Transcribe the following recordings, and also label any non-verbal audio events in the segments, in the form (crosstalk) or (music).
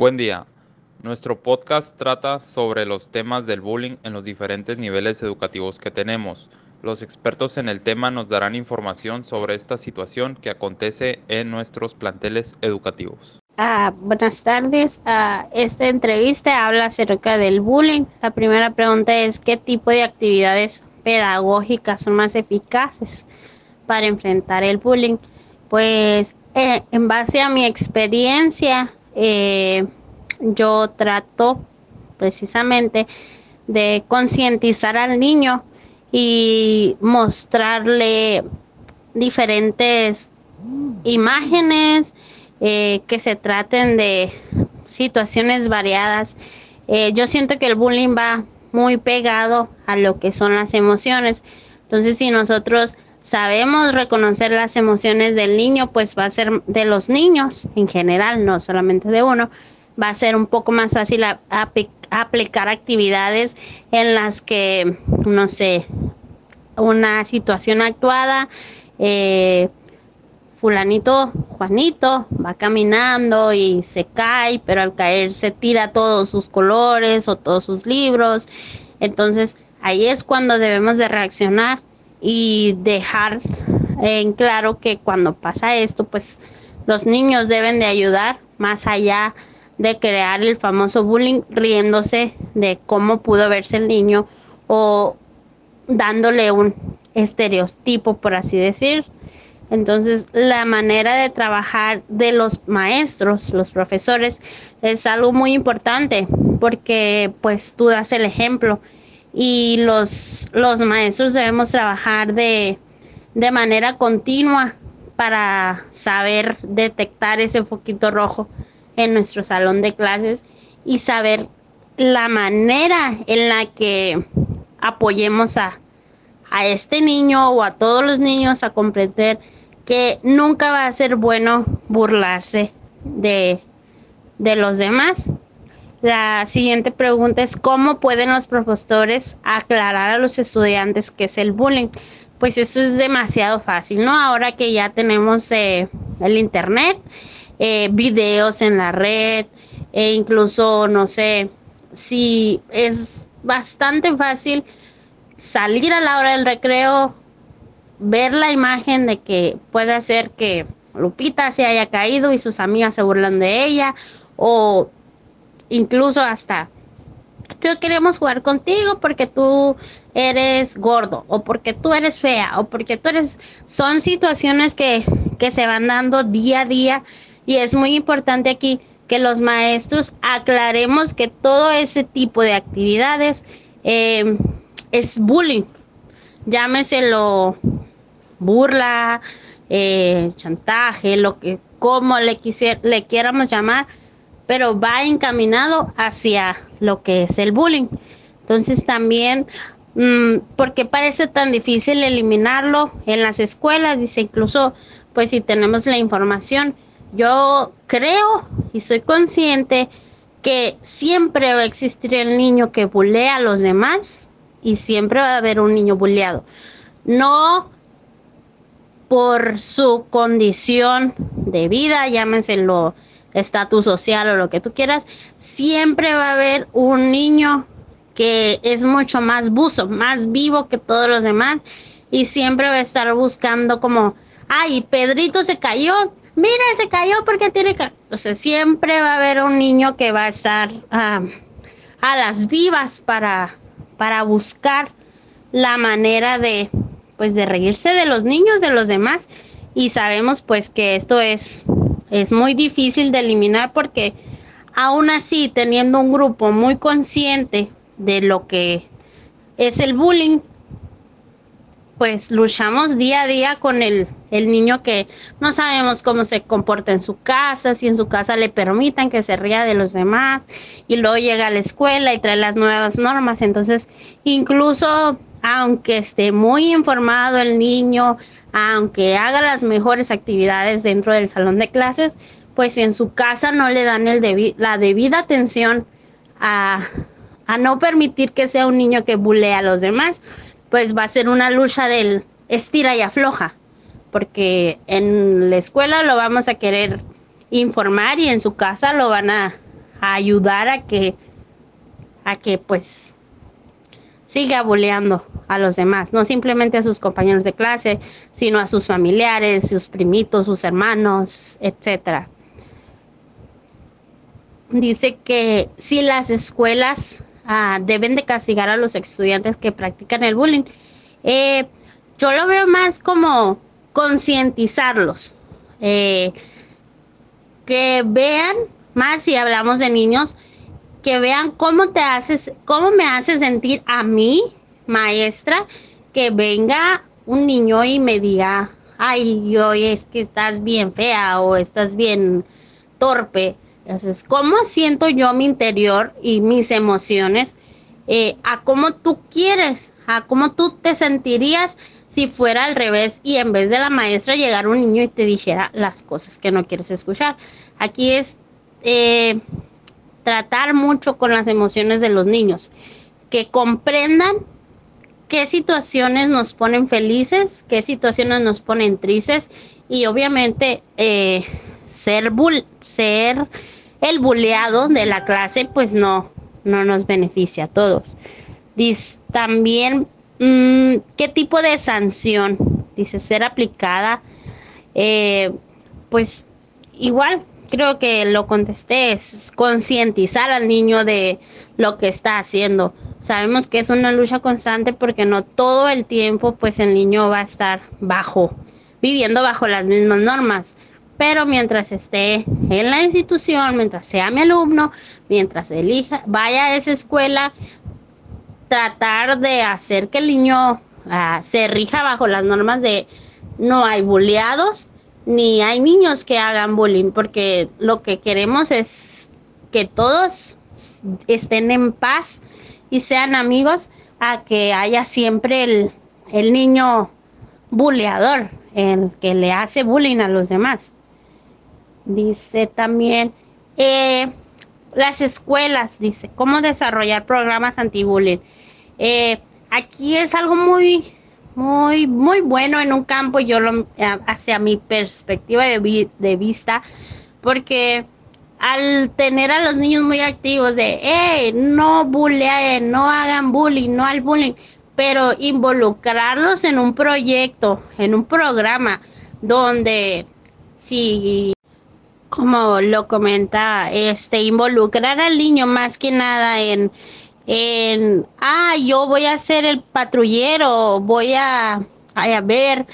Buen día. Nuestro podcast trata sobre los temas del bullying en los diferentes niveles educativos que tenemos. Los expertos en el tema nos darán información sobre esta situación que acontece en nuestros planteles educativos. Ah, buenas tardes. Ah, esta entrevista habla acerca del bullying. La primera pregunta es qué tipo de actividades pedagógicas son más eficaces para enfrentar el bullying. Pues eh, en base a mi experiencia, eh, yo trato precisamente de concientizar al niño y mostrarle diferentes imágenes eh, que se traten de situaciones variadas. Eh, yo siento que el bullying va muy pegado a lo que son las emociones. Entonces, si nosotros sabemos reconocer las emociones del niño, pues va a ser de los niños en general, no solamente de uno, va a ser un poco más fácil aplicar actividades en las que, no sé, una situación actuada, eh, fulanito, Juanito, va caminando y se cae, pero al caer se tira todos sus colores o todos sus libros. Entonces ahí es cuando debemos de reaccionar y dejar en claro que cuando pasa esto, pues los niños deben de ayudar más allá de crear el famoso bullying riéndose de cómo pudo verse el niño o dándole un estereotipo, por así decir. Entonces, la manera de trabajar de los maestros, los profesores, es algo muy importante porque pues tú das el ejemplo y los, los maestros debemos trabajar de, de manera continua para saber detectar ese foquito rojo en nuestro salón de clases y saber la manera en la que apoyemos a, a este niño o a todos los niños a comprender que nunca va a ser bueno burlarse de, de los demás. La siguiente pregunta es cómo pueden los profesores aclarar a los estudiantes qué es el bullying. Pues eso es demasiado fácil, ¿no? Ahora que ya tenemos eh, el internet, eh, videos en la red, e incluso, no sé, si es bastante fácil salir a la hora del recreo, ver la imagen de que puede ser que Lupita se haya caído y sus amigas se burlan de ella, o incluso hasta yo queremos jugar contigo porque tú eres gordo o porque tú eres fea o porque tú eres son situaciones que, que se van dando día a día y es muy importante aquí que los maestros aclaremos que todo ese tipo de actividades eh, es bullying. Llámeselo burla, eh, chantaje, lo que como le quisiera, le quieramos llamar, pero va encaminado hacia lo que es el bullying. Entonces también, mm, porque parece tan difícil eliminarlo en las escuelas? Dice incluso, pues si tenemos la información, yo creo y soy consciente que siempre va a existir el niño que bulea a los demás y siempre va a haber un niño bulleado. No por su condición de vida, llámenselo estatus social o lo que tú quieras, siempre va a haber un niño que es mucho más buzo, más vivo que todos los demás y siempre va a estar buscando como, ay, Pedrito se cayó, mira, se cayó porque tiene que... O sea, siempre va a haber un niño que va a estar a las vivas para, para buscar la manera de, pues, de reírse de los niños, de los demás. Y sabemos, pues, que esto es, es muy difícil de eliminar porque aún así, teniendo un grupo muy consciente de lo que es el bullying, pues luchamos día a día con el, el, niño que no sabemos cómo se comporta en su casa, si en su casa le permitan que se ría de los demás y luego llega a la escuela y trae las nuevas normas. Entonces, incluso aunque esté muy informado el niño, aunque haga las mejores actividades dentro del salón de clases, pues en su casa no le dan la debida atención a, a no permitir que sea un niño que bulea a los demás pues va a ser una lucha del estira y afloja, porque en la escuela lo vamos a querer informar y en su casa lo van a, ayudar a que, a que pues siga bulleando a los demás, no simplemente a sus compañeros de clase, sino a sus familiares, sus primitos, sus hermanos, etcétera. Dice que si las escuelas ah, deben de castigar a los estudiantes que practican el bullying, eh, yo lo veo más como concientizarlos, eh, que vean más si hablamos de niños, que vean cómo te haces, cómo me hace sentir a mí, maestra, que venga un niño y me diga, ay, hoy es que estás bien fea o estás bien torpe. Entonces, ¿cómo siento yo mi interior y mis emociones? Eh, a cómo tú quieres, a cómo tú te sentirías si fuera al revés y en vez de la maestra llegar un niño y te dijera las cosas que no quieres escuchar. Aquí es eh, tratar mucho con las emociones de los niños, que comprendan qué situaciones nos ponen felices, qué situaciones nos ponen tristes y obviamente eh, ser, ser el buleado de la clase pues no, no nos beneficia a todos. Dice, también, mm, ¿qué tipo de sanción? Dice, ser aplicada, eh, pues igual creo que lo contesté, es concientizar al niño de lo que está haciendo. Sabemos que es una lucha constante porque no todo el tiempo pues el niño va a estar bajo, viviendo bajo las mismas normas. Pero mientras esté en la institución, mientras sea mi alumno, mientras elija, vaya a esa escuela, tratar de hacer que el niño ah, se rija bajo las normas de no hay bulleados, ni hay niños que hagan bullying, porque lo que queremos es que todos estén en paz y sean amigos a que haya siempre el, el niño bulleador, el que le hace bullying a los demás. Dice también eh, las escuelas, dice, cómo desarrollar programas anti-bullying. Eh, aquí es algo muy muy, muy bueno en un campo, yo lo, hacia mi perspectiva de, de vista, porque al tener a los niños muy activos de, hey, no bulleen, no hagan bullying, no al bullying, pero involucrarlos en un proyecto, en un programa donde si como lo comenta, este involucrar al niño más que nada en en, ah, yo voy a ser el patrullero, voy a, a ver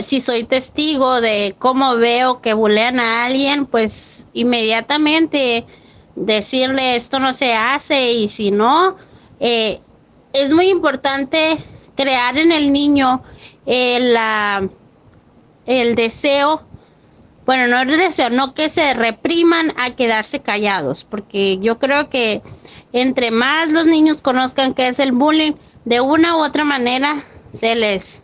si soy testigo de cómo veo que bulean a alguien, pues inmediatamente decirle esto no se hace y si no, eh, es muy importante crear en el niño el, el deseo, bueno, no el deseo, no que se repriman a quedarse callados, porque yo creo que entre más los niños conozcan qué es el bullying, de una u otra manera se les,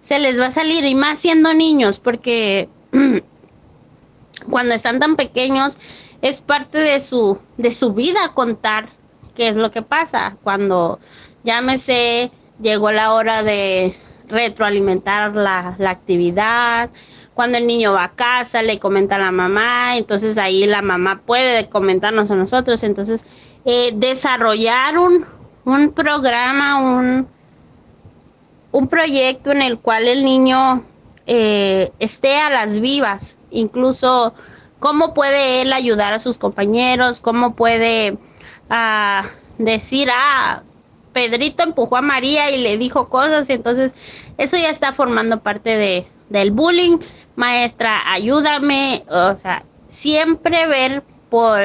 se les va a salir, y más siendo niños, porque (clears throat) cuando están tan pequeños es parte de su, de su vida contar qué es lo que pasa. Cuando llámese, llegó la hora de retroalimentar la, la actividad, cuando el niño va a casa, le comenta a la mamá, entonces ahí la mamá puede comentarnos a nosotros, entonces eh, desarrollar un, un programa, un, un proyecto en el cual el niño eh, esté a las vivas, incluso cómo puede él ayudar a sus compañeros, cómo puede ah, decir, ah, Pedrito empujó a María y le dijo cosas, entonces eso ya está formando parte de, del bullying. Maestra, ayúdame, o sea, siempre ver por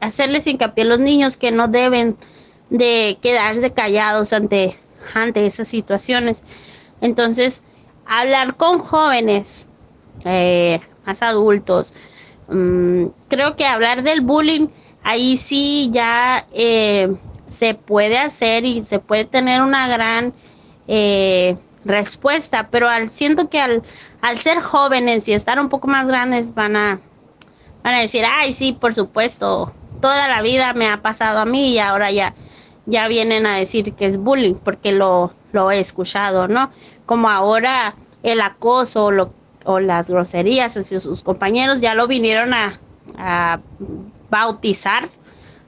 hacerles hincapié a los niños que no deben de quedarse callados ante, ante esas situaciones. Entonces, hablar con jóvenes, eh, más adultos, mm, creo que hablar del bullying, ahí sí ya eh, se puede hacer y se puede tener una gran eh, respuesta, pero al siento que al, al ser jóvenes y estar un poco más grandes van a, van a decir, ay, sí, por supuesto, toda la vida me ha pasado a mí y ahora ya, ya vienen a decir que es bullying porque lo, lo he escuchado, ¿no? Como ahora el acoso o, las groserías hacia sus compañeros ya lo vinieron a, bautizar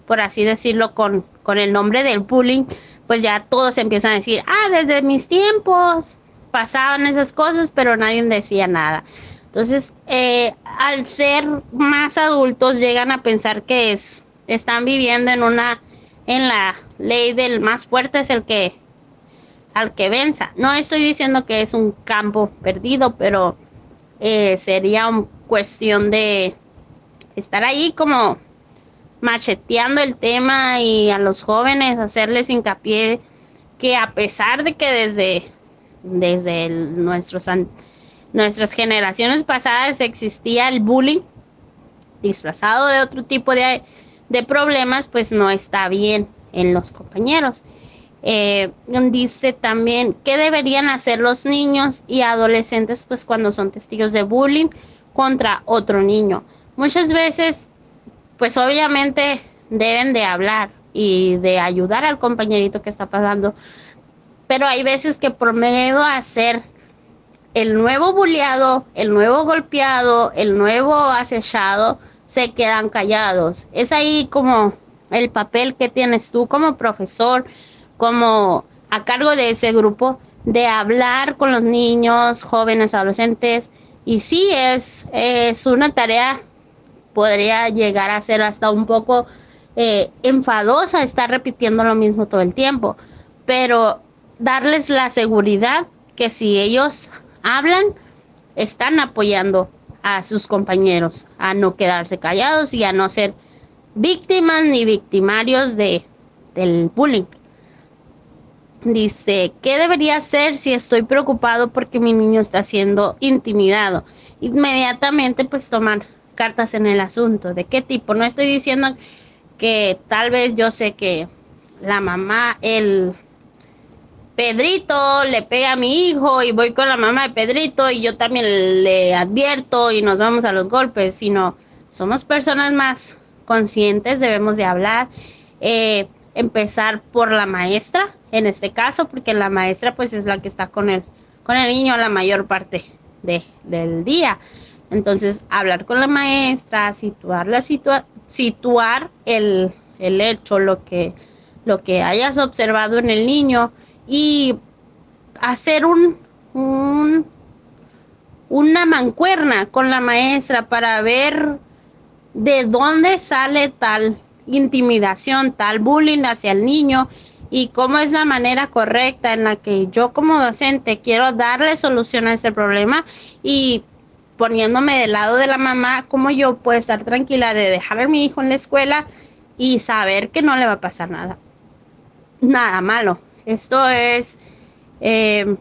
por así decirlo, con, con el nombre del bullying, pues ya todos empiezan a decir, ah, desde mis tiempos pasaban esas cosas, pero nadie decía nada. Entonces, eh, al ser más adultos, llegan a pensar que es, están viviendo en una, en la ley del más fuerte es el que, al que venza. No estoy diciendo que es un campo perdido, pero eh, sería cuestión de estar ahí como macheteando el tema y a los jóvenes hacerles hincapié que a pesar de que desde, desde nuestros, nuestras generaciones pasadas existía el bullying disfrazado de otro tipo de, de problemas, pues no está bien en los compañeros. Eh, dice también qué deberían hacer los niños y adolescentes pues cuando son testigos de bullying contra otro niño. Muchas veces pues obviamente deben de hablar y de ayudar al compañerito que está pasando. Pero hay veces que a ser el nuevo bulleado, el nuevo golpeado, el nuevo acechado, se quedan callados. Es ahí como el papel que tienes tú como profesor, como a cargo de ese grupo, de hablar con los niños, jóvenes, adolescentes. Y sí, es, es una tarea podría llegar a ser hasta un poco eh, enfadosa estar repitiendo lo mismo todo el tiempo, pero darles la seguridad que si ellos hablan, están apoyando a sus compañeros a no quedarse callados y a no ser víctimas ni victimarios de, del bullying. Dice, ¿qué debería hacer si estoy preocupado porque mi niño está siendo intimidado? Inmediatamente pues tomar cartas en el asunto. ¿De qué tipo? No estoy diciendo que tal vez yo sé que la mamá, el Pedrito le pega a mi hijo y voy con la mamá de Pedrito y yo también le advierto y nos vamos a los golpes, sino somos personas más conscientes, debemos de hablar, eh, empezar por la maestra, en este caso, porque la maestra pues es la que está con el, con el niño la mayor parte de, del día. Entonces, hablar con la maestra, situar, la situar el, hecho, lo que, lo que hayas observado en el niño y hacer un, un, una mancuerna con la maestra para ver de dónde sale tal intimidación, tal bullying hacia el niño y cómo es la manera correcta en la que yo como docente quiero darle solución a este problema y poniéndome del lado de la mamá, cómo yo puedo estar tranquila de dejar a mi hijo en la escuela y saber que no le va a pasar nada, nada malo. Esto es eh,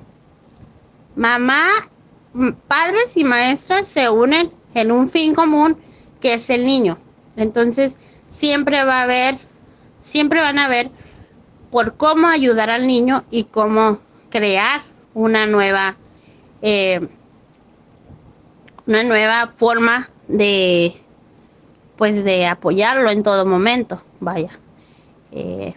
mamá, padres y maestras se unen en un fin común que es el niño. Entonces siempre va a haber, siempre van a ver por cómo ayudar al niño y cómo crear una nueva eh, una nueva forma de pues de apoyarlo en todo momento vaya eh,